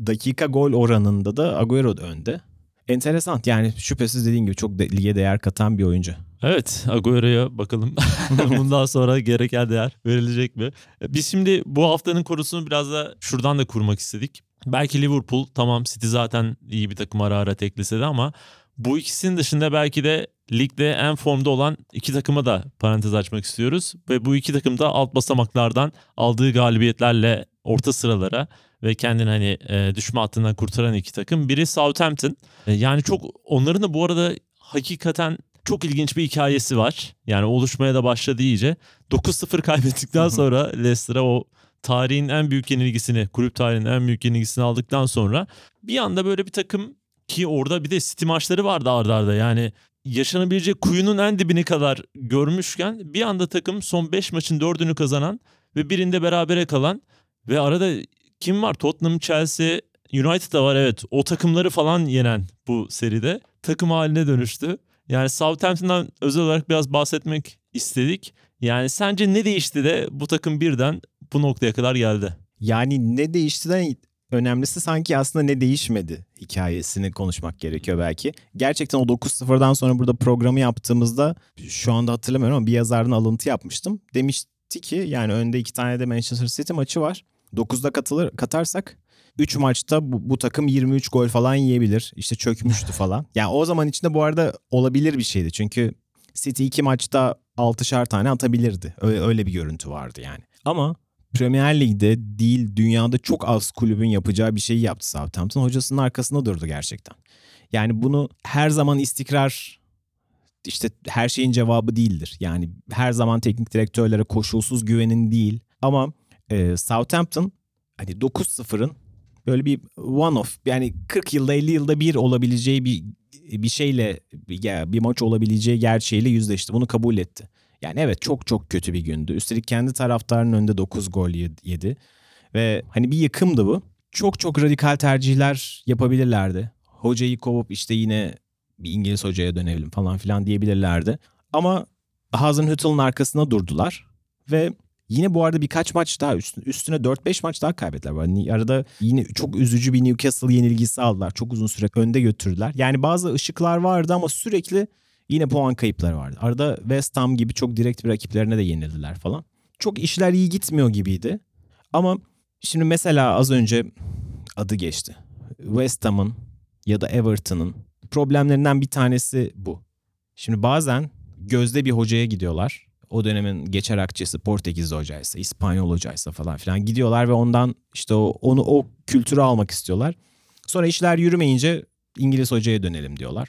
dakika gol oranında da Agüero da önde. Enteresan yani şüphesiz dediğin gibi çok de, lige değer katan bir oyuncu. Evet Agüero'ya bakalım bundan sonra gereken değer verilecek mi? Biz şimdi bu haftanın korusunu biraz da şuradan da kurmak istedik. Belki Liverpool tamam City zaten iyi bir takım ara ara teklese de ama bu ikisinin dışında belki de ligde en formda olan iki takıma da parantez açmak istiyoruz. Ve bu iki takım da alt basamaklardan aldığı galibiyetlerle orta sıralara ve kendini hani e, düşme hattından kurtaran iki takım. Biri Southampton. E, yani çok onların da bu arada hakikaten çok ilginç bir hikayesi var. Yani oluşmaya da başladı iyice. 9-0 kaybettikten sonra Leicester'a o tarihin en büyük yenilgisini, kulüp tarihinin en büyük yenilgisini aldıktan sonra bir anda böyle bir takım ki orada bir de City maçları vardı ardarda arda. Yani yaşanabilecek kuyunun en dibini kadar görmüşken bir anda takım son 5 maçın 4'ünü kazanan ve birinde berabere kalan ve arada kim var? Tottenham, Chelsea, United da var evet. O takımları falan yenen bu seride takım haline dönüştü. Yani Southampton'dan özel olarak biraz bahsetmek istedik. Yani sence ne değişti de bu takım birden bu noktaya kadar geldi? Yani ne değiştiden önemlisi sanki aslında ne değişmedi hikayesini konuşmak gerekiyor belki. Gerçekten o 9-0'dan sonra burada programı yaptığımızda şu anda hatırlamıyorum ama bir yazarın alıntı yapmıştım. Demişti ki yani önde iki tane de Manchester City maçı var. 9'da katılır katarsak 3 maçta bu, bu takım 23 gol falan yiyebilir. İşte çökmüştü falan. Yani o zaman içinde bu arada olabilir bir şeydi. Çünkü City 2 maçta 6'şar tane atabilirdi. Öyle, öyle bir görüntü vardı yani. Ama Premier Lig'de değil dünyada çok az kulübün yapacağı bir şeyi yaptı Southampton. Hocasının arkasında durdu gerçekten. Yani bunu her zaman istikrar işte her şeyin cevabı değildir. Yani her zaman teknik direktörlere koşulsuz güvenin değil. Ama e, Southampton hani 9-0'ın böyle bir one off yani 40 yılda 50 yılda bir olabileceği bir bir şeyle bir maç olabileceği gerçeğiyle yüzleşti. Bunu kabul etti. Yani evet çok çok kötü bir gündü. Üstelik kendi taraftarının önünde 9 gol yedi. Ve hani bir yıkımdı bu. Çok çok radikal tercihler yapabilirlerdi. Hocayı kovup işte yine bir İngiliz hocaya dönelim falan filan diyebilirlerdi. Ama Hasenhüttl'ın arkasına durdular. Ve yine bu arada birkaç maç daha üstüne, üstüne 4-5 maç daha kaybettiler. Yani arada yine çok üzücü bir Newcastle yenilgisi aldılar. Çok uzun süre önde götürdüler. Yani bazı ışıklar vardı ama sürekli Yine puan kayıpları vardı. Arada West Ham gibi çok direkt bir rakiplerine de yenildiler falan. Çok işler iyi gitmiyor gibiydi. Ama şimdi mesela az önce adı geçti. West Ham'ın ya da Everton'ın problemlerinden bir tanesi bu. Şimdi bazen gözde bir hocaya gidiyorlar. O dönemin geçer akçesi Portekizli hocaysa, İspanyol hocaysa falan filan gidiyorlar ve ondan işte o, onu o kültürü almak istiyorlar. Sonra işler yürümeyince İngiliz hocaya dönelim diyorlar.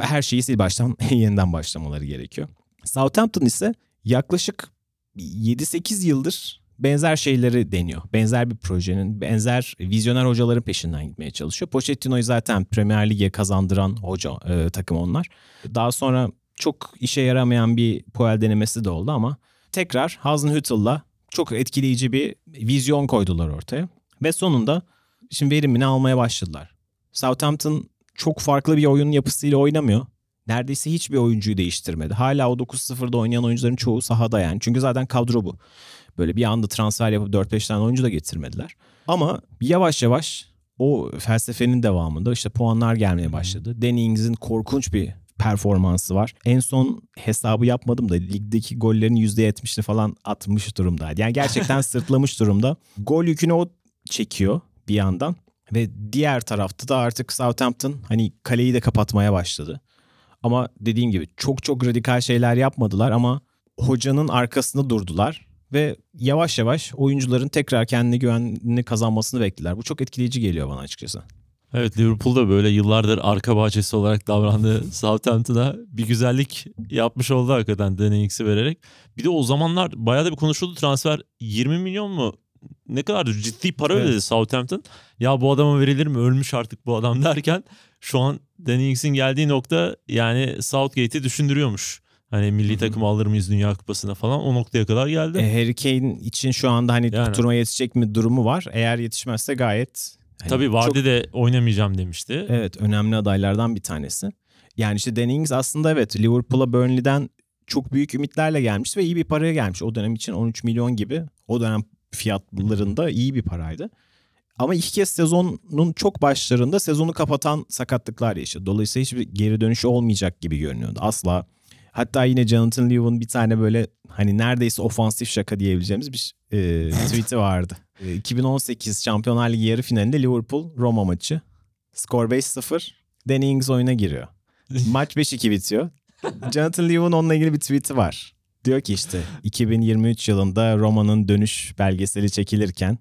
Her şeyi sil baştan yeniden başlamaları gerekiyor. Southampton ise yaklaşık 7-8 yıldır benzer şeyleri deniyor. Benzer bir projenin, benzer vizyoner hocaların peşinden gitmeye çalışıyor. Pochettino'yu zaten Premier Lig'e kazandıran hoca e, takım onlar. Daha sonra çok işe yaramayan bir Puel denemesi de oldu ama tekrar Hasenhüttl'la çok etkileyici bir vizyon koydular ortaya. Ve sonunda şimdi verimini almaya başladılar. Southampton çok farklı bir oyun yapısıyla oynamıyor. Neredeyse hiçbir oyuncuyu değiştirmedi. Hala o 9-0'da oynayan oyuncuların çoğu sahada yani. Çünkü zaten kadro bu. Böyle bir anda transfer yapıp 4-5 tane oyuncu da getirmediler. Ama yavaş yavaş o felsefenin devamında işte puanlar gelmeye başladı. Danny Ings'in korkunç bir performansı var. En son hesabı yapmadım da ligdeki gollerin %70'ini falan atmış durumdaydı. Yani gerçekten sırtlamış durumda. Gol yükünü o çekiyor bir yandan. Ve diğer tarafta da artık Southampton hani kaleyi de kapatmaya başladı. Ama dediğim gibi çok çok radikal şeyler yapmadılar ama hocanın arkasında durdular ve yavaş yavaş oyuncuların tekrar kendine güvenini kazanmasını beklediler. Bu çok etkileyici geliyor bana açıkçası. Evet Liverpool'da böyle yıllardır arka bahçesi olarak davrandığı Southampton'a bir güzellik yapmış oldu hakikaten Danny vererek. Bir de o zamanlar bayağı da bir konuşuldu transfer 20 milyon mu ne kadar ciddi para evet. ödedi Southampton. Ya bu adama verilir mi ölmüş artık bu adam derken şu an Danny Ings'in geldiği nokta yani Southgate'i düşündürüyormuş. Hani milli Hı-hı. takım alır mıyız Dünya Kupası'na falan o noktaya kadar geldi. E, Harry Kane için şu anda hani yani. turnuva yetişecek mi durumu var. Eğer yetişmezse gayet hani Tabii Vardy çok... de oynamayacağım demişti. Evet önemli adaylardan bir tanesi. Yani işte Danny Ings aslında evet Liverpool'a Burnley'den çok büyük ümitlerle gelmiş ve iyi bir paraya gelmiş. O dönem için 13 milyon gibi. O dönem fiyatlarında iyi bir paraydı. Ama iki kez sezonun çok başlarında sezonu kapatan sakatlıklar yaşadı. Dolayısıyla hiçbir geri dönüşü olmayacak gibi görünüyordu. Asla. Hatta yine Jonathan Lewin bir tane böyle hani neredeyse ofansif şaka diyebileceğimiz bir e, tweet'i vardı. E, 2018 Şampiyonlar Ligi yarı finalinde Liverpool Roma maçı. Skor 5-0. Danny Ings oyuna giriyor. Maç 5-2 bitiyor. Jonathan Lewin onunla ilgili bir tweet'i var. Diyor ki işte 2023 yılında Roma'nın dönüş belgeseli çekilirken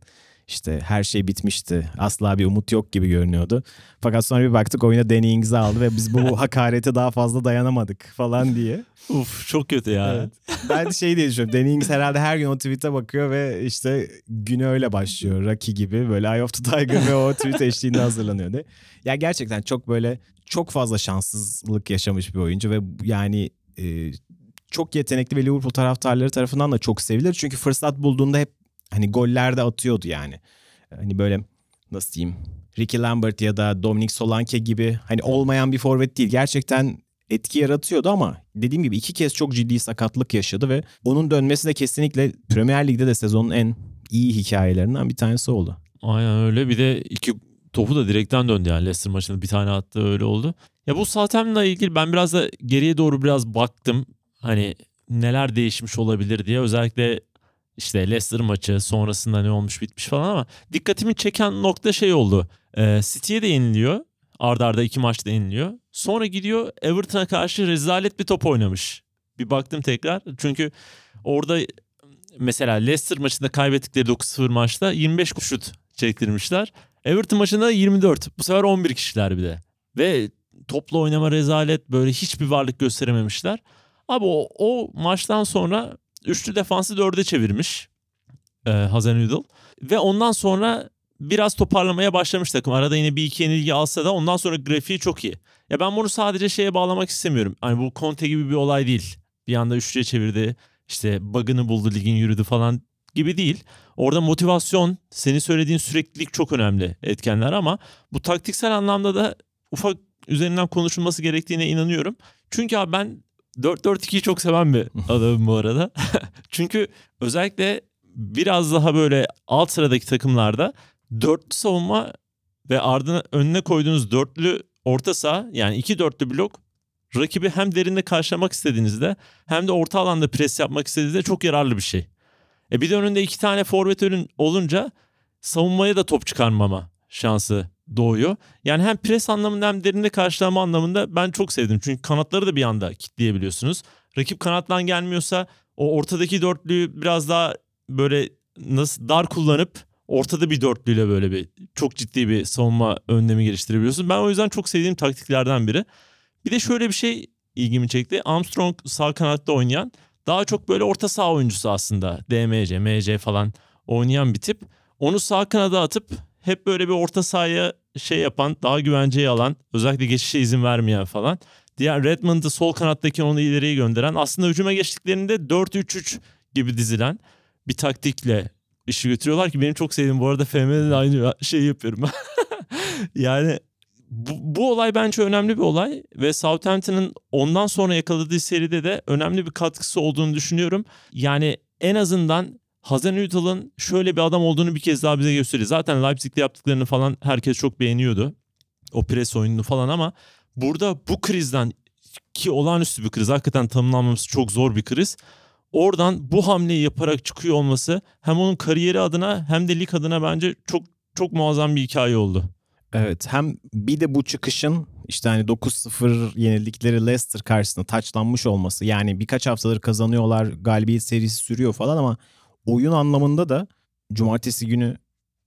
işte her şey bitmişti. Asla bir umut yok gibi görünüyordu. Fakat sonra bir baktık oyuna Danny Ings'i aldı ve biz bu hakarete daha fazla dayanamadık falan diye. Uf çok kötü ya. Evet. Ben şey diye düşünüyorum. Danny Ings herhalde her gün o tweet'e bakıyor ve işte günü öyle başlıyor. Rocky gibi böyle Eye of the Tiger ve o tweet eşliğinde hazırlanıyor diye. Ya gerçekten çok böyle çok fazla şanssızlık yaşamış bir oyuncu ve yani e, çok yetenekli ve Liverpool taraftarları tarafından da çok sevilir. Çünkü fırsat bulduğunda hep hani goller de atıyordu yani. Hani böyle nasıl diyeyim Ricky Lambert ya da Dominic Solanke gibi hani olmayan bir forvet değil. Gerçekten etki yaratıyordu ama dediğim gibi iki kez çok ciddi sakatlık yaşadı ve onun dönmesi de kesinlikle Premier Lig'de de sezonun en iyi hikayelerinden bir tanesi oldu. Aynen öyle. Bir de iki topu da direkten döndü yani Leicester maçında bir tane attı öyle oldu. Ya bu Southampton'la ilgili ben biraz da geriye doğru biraz baktım. Hani neler değişmiş olabilir diye özellikle işte Leicester maçı sonrasında ne olmuş bitmiş falan ama dikkatimi çeken nokta şey oldu. Ee, City'ye de yeniliyor. Arda arda iki maçta yeniliyor. Sonra gidiyor Everton'a karşı rezalet bir top oynamış. Bir baktım tekrar. Çünkü orada mesela Leicester maçında kaybettikleri 9-0 maçta 25 şut çektirmişler. Everton maçında 24. Bu sefer 11 kişiler bir de. Ve topla oynama rezalet böyle hiçbir varlık gösterememişler. Abi o, o maçtan sonra üçlü defansı dörde çevirmiş e, Hazenudel. Ve ondan sonra biraz toparlamaya başlamış takım. Arada yine bir iki yenilgi alsa da ondan sonra grafiği çok iyi. Ya ben bunu sadece şeye bağlamak istemiyorum. Hani bu Conte gibi bir olay değil. Bir anda üçlüye çevirdi. İşte bug'ını buldu ligin yürüdü falan gibi değil. Orada motivasyon, senin söylediğin süreklilik çok önemli etkenler ama bu taktiksel anlamda da ufak üzerinden konuşulması gerektiğine inanıyorum. Çünkü abi ben 4-4-2'yi çok seven bir adamım bu arada. Çünkü özellikle biraz daha böyle alt sıradaki takımlarda dörtlü savunma ve ardına önüne koyduğunuz dörtlü orta saha yani iki dörtlü blok rakibi hem derinde karşılamak istediğinizde hem de orta alanda pres yapmak istediğinizde çok yararlı bir şey. E bir de önünde iki tane forvet önün olunca savunmaya da top çıkarmama şansı doğuyor. Yani hem pres anlamında hem derinde karşılama anlamında ben çok sevdim. Çünkü kanatları da bir anda kitleyebiliyorsunuz. Rakip kanattan gelmiyorsa o ortadaki dörtlüyü biraz daha böyle nasıl dar kullanıp ortada bir dörtlüyle böyle bir çok ciddi bir savunma önlemi geliştirebiliyorsun. Ben o yüzden çok sevdiğim taktiklerden biri. Bir de şöyle bir şey ilgimi çekti. Armstrong sağ kanatta oynayan daha çok böyle orta saha oyuncusu aslında. DMC, MC falan oynayan bir tip. Onu sağ kanada atıp hep böyle bir orta sahaya şey yapan, daha güvenceyi alan, özellikle geçişe izin vermeyen falan. Diğer Redmond'ı sol kanattaki onu ileriye gönderen, aslında hücuma geçtiklerinde 4-3-3 gibi dizilen bir taktikle işi götürüyorlar ki benim çok sevdiğim bu arada FM'de de aynı şeyi yapıyorum. yani bu, bu olay bence önemli bir olay ve Southampton'ın ondan sonra yakaladığı seride de önemli bir katkısı olduğunu düşünüyorum. Yani en azından Hazenhüttl'ın şöyle bir adam olduğunu bir kez daha bize gösteriyor. Zaten Leipzig'te yaptıklarını falan herkes çok beğeniyordu. O pres oyununu falan ama burada bu krizden ki olağanüstü bir kriz hakikaten tanımlanması çok zor bir kriz. Oradan bu hamleyi yaparak çıkıyor olması hem onun kariyeri adına hem de lig adına bence çok çok muazzam bir hikaye oldu. Evet hem bir de bu çıkışın işte hani 9-0 yenildikleri Leicester karşısında taçlanmış olması yani birkaç haftadır kazanıyorlar galibiyet serisi sürüyor falan ama oyun anlamında da cumartesi günü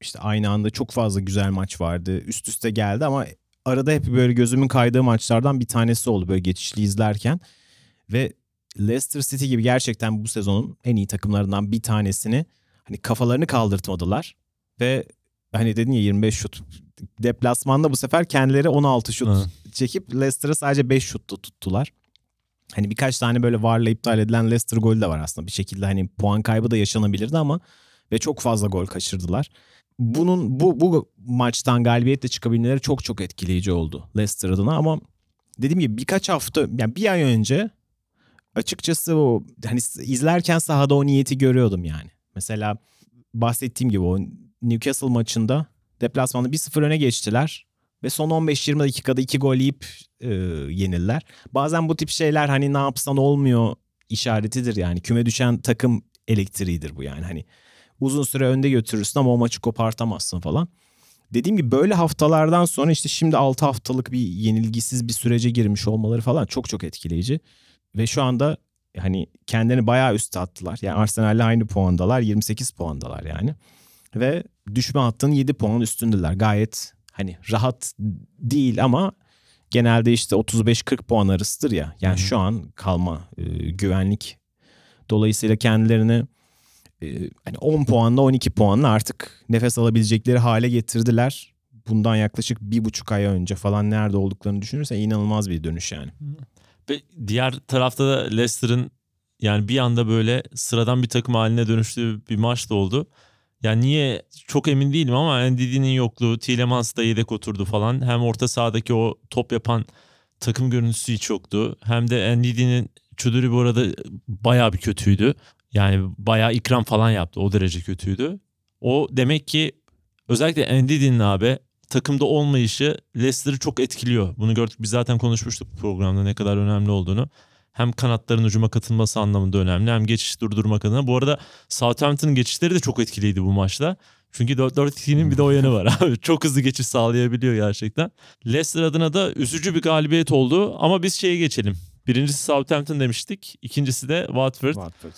işte aynı anda çok fazla güzel maç vardı üst üste geldi ama arada hep böyle gözümün kaydığı maçlardan bir tanesi oldu böyle geçişli izlerken ve Leicester City gibi gerçekten bu sezonun en iyi takımlarından bir tanesini hani kafalarını kaldırtmadılar ve hani dedin ya 25 şut deplasmanda bu sefer kendileri 16 şut Hı. çekip Leicester'ı sadece 5 şutta tuttular. Hani birkaç tane böyle varla iptal edilen Leicester golü de var aslında. Bir şekilde hani puan kaybı da yaşanabilirdi ama ve çok fazla gol kaçırdılar. Bunun bu bu maçtan galibiyetle çıkabilmeleri çok çok etkileyici oldu Leicester adına ama dediğim gibi birkaç hafta yani bir ay önce açıkçası o hani izlerken sahada o niyeti görüyordum yani. Mesela bahsettiğim gibi o Newcastle maçında deplasmanda 1-0 öne geçtiler ve son 15-20 dakikada 2 gol yiyip e, yenildiler. Bazen bu tip şeyler hani ne yapsan olmuyor işaretidir yani. Küme düşen takım elektriğidir bu yani. Hani uzun süre önde götürürsün ama o maçı kopartamazsın falan. Dediğim gibi böyle haftalardan sonra işte şimdi 6 haftalık bir yenilgisiz bir sürece girmiş olmaları falan çok çok etkileyici. Ve şu anda hani kendini bayağı üste attılar. Yani Arsenal'le aynı puandalar 28 puandalar yani. ve düşme hattının 7 puan üstündüler. Gayet hani rahat değil ama genelde işte 35-40 puan arasıdır ya. Yani Hı hı. şu an kalma e, güvenlik. Dolayısıyla kendilerini e, hani 10 puanla 12 puanla artık nefes alabilecekleri hale getirdiler. Bundan yaklaşık bir buçuk ay önce falan nerede olduklarını düşünürsen inanılmaz bir dönüş yani. Ve diğer tarafta da Leicester'ın yani bir anda böyle sıradan bir takım haline dönüştüğü bir maç da oldu. Yani niye çok emin değilim ama Ndidi'nin yokluğu, Tielemans da yedek oturdu falan. Hem orta sahadaki o top yapan takım görüntüsü hiç yoktu. Hem de Ndidi'nin çuduru bu arada bayağı bir kötüydü. Yani bayağı ikram falan yaptı. O derece kötüydü. O demek ki özellikle Ndidi'nin abi takımda olmayışı Leicester'ı çok etkiliyor. Bunu gördük biz zaten konuşmuştuk programda ne kadar önemli olduğunu. Hem kanatların ucuma katılması anlamında önemli hem geçiş durdurmak adına. Bu arada Southampton'ın geçişleri de çok etkiliydi bu maçta. Çünkü 4-4-2'nin bir de o yanı var abi. Çok hızlı geçiş sağlayabiliyor gerçekten. Leicester adına da üzücü bir galibiyet oldu ama biz şeye geçelim. Birincisi Southampton demiştik. İkincisi de Watford. Watford.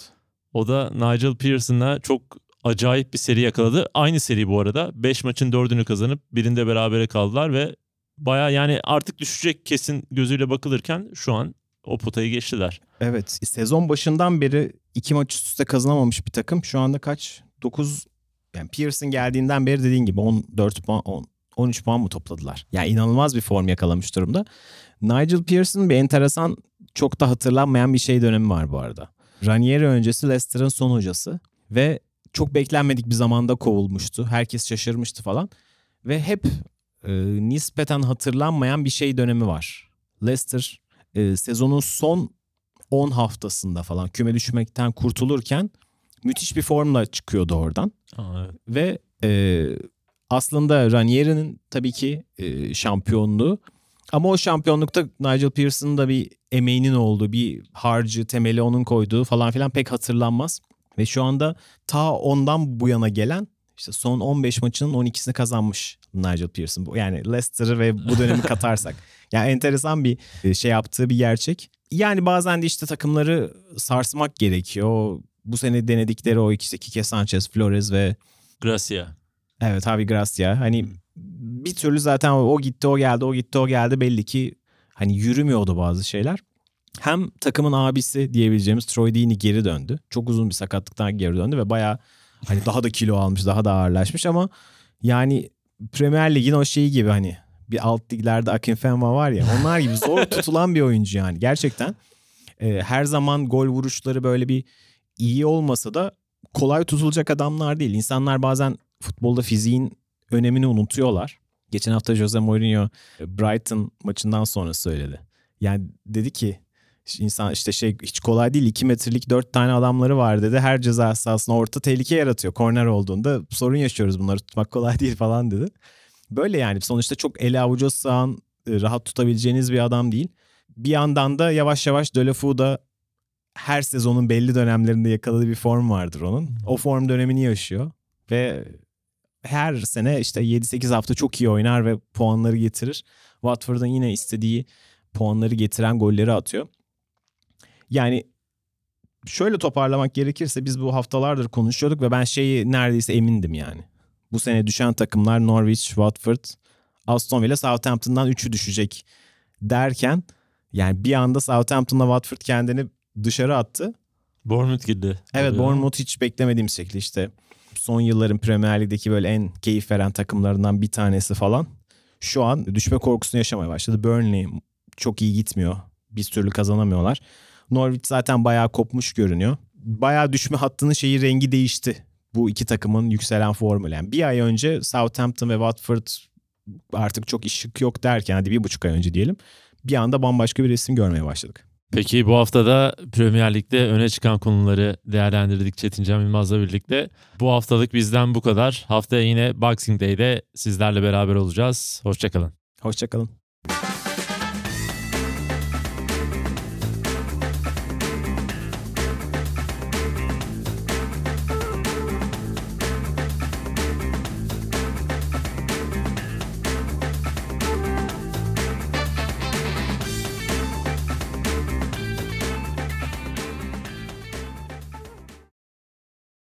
O da Nigel Pearson'la çok acayip bir seri yakaladı. Aynı seri bu arada. 5 maçın 4'ünü kazanıp birinde berabere kaldılar ve baya yani artık düşecek kesin gözüyle bakılırken şu an o potayı geçtiler. Evet sezon başından beri iki maç üst üste kazanamamış bir takım. Şu anda kaç? 9 yani Pearson geldiğinden beri dediğin gibi 14 puan 10, 13 puan mı topladılar? Yani inanılmaz bir form yakalamış durumda. Nigel Pearson bir enteresan çok da hatırlanmayan bir şey dönemi var bu arada. Ranieri öncesi Leicester'ın son hocası ve çok beklenmedik bir zamanda kovulmuştu. Herkes şaşırmıştı falan. Ve hep e, nispeten hatırlanmayan bir şey dönemi var. Leicester e, sezonun son 10 haftasında falan küme düşmekten kurtulurken müthiş bir formla çıkıyordu oradan. Aa, evet. Ve e, aslında Ranieri'nin tabii ki e, şampiyonluğu ama o şampiyonlukta Nigel Pearson'ın da bir emeğinin olduğu, bir harcı, temeli onun koyduğu falan filan pek hatırlanmaz. Ve şu anda ta ondan bu yana gelen işte son 15 maçının 12'sini kazanmış Nigel Pearson. Yani Leicester'ı ve bu dönemi katarsak. Yani enteresan bir e, şey yaptığı bir gerçek. Yani bazen de işte takımları sarsmak gerekiyor. Bu sene denedikleri o işte Kike Sanchez, Flores ve Gracia. evet Javi Gracia. Hani bir türlü zaten o, o gitti o geldi o gitti o geldi belli ki hani yürümüyordu bazı şeyler. Hem takımın abisi diyebileceğimiz Troy Deeney geri döndü. Çok uzun bir sakatlıktan geri döndü ve bayağı hani daha da kilo almış, daha da ağırlaşmış ama yani Premier Lig'in o şeyi gibi hani bir alt liglerde Akinfenwa var ya onlar gibi zor tutulan bir oyuncu yani gerçekten. Ee, her zaman gol vuruşları böyle bir iyi olmasa da kolay tutulacak adamlar değil. İnsanlar bazen futbolda fiziğin önemini unutuyorlar. Geçen hafta Jose Mourinho e, Brighton maçından sonra söyledi. Yani dedi ki insan işte şey hiç kolay değil 2 metrelik 4 tane adamları var dedi. Her ceza sahasına orta tehlike yaratıyor. Korner olduğunda sorun yaşıyoruz bunları tutmak kolay değil falan dedi. Böyle yani sonuçta çok ele avuca sığan e, rahat tutabileceğiniz bir adam değil. Bir yandan da yavaş yavaş Deulofeu da her sezonun belli dönemlerinde yakaladığı bir form vardır onun. O form dönemini yaşıyor ve her sene işte 7-8 hafta çok iyi oynar ve puanları getirir. Watford'un yine istediği puanları getiren golleri atıyor. Yani şöyle toparlamak gerekirse biz bu haftalardır konuşuyorduk ve ben şeyi neredeyse emindim yani. Bu sene düşen takımlar Norwich, Watford, Aston Villa, Southampton'dan 3'ü düşecek derken yani bir anda Southampton'la Watford kendini dışarı attı. Bournemouth girdi. Evet. Bournemouth hiç beklemediğim şekilde işte son yılların Premier Lig'deki böyle en keyif veren takımlarından bir tanesi falan. Şu an düşme korkusunu yaşamaya başladı. Burnley çok iyi gitmiyor. Bir türlü kazanamıyorlar. Norwich zaten bayağı kopmuş görünüyor. Bayağı düşme hattının şeyi rengi değişti. Bu iki takımın yükselen formülü. Yani bir ay önce Southampton ve Watford artık çok ışık yok derken hadi bir buçuk ay önce diyelim. Bir anda bambaşka bir resim görmeye başladık. Peki bu hafta da Premier Lig'de öne çıkan konuları değerlendirdik Çetin Cem Yılmaz'la birlikte. Bu haftalık bizden bu kadar. Haftaya yine Boxing Day'de sizlerle beraber olacağız. Hoşçakalın. Hoşçakalın.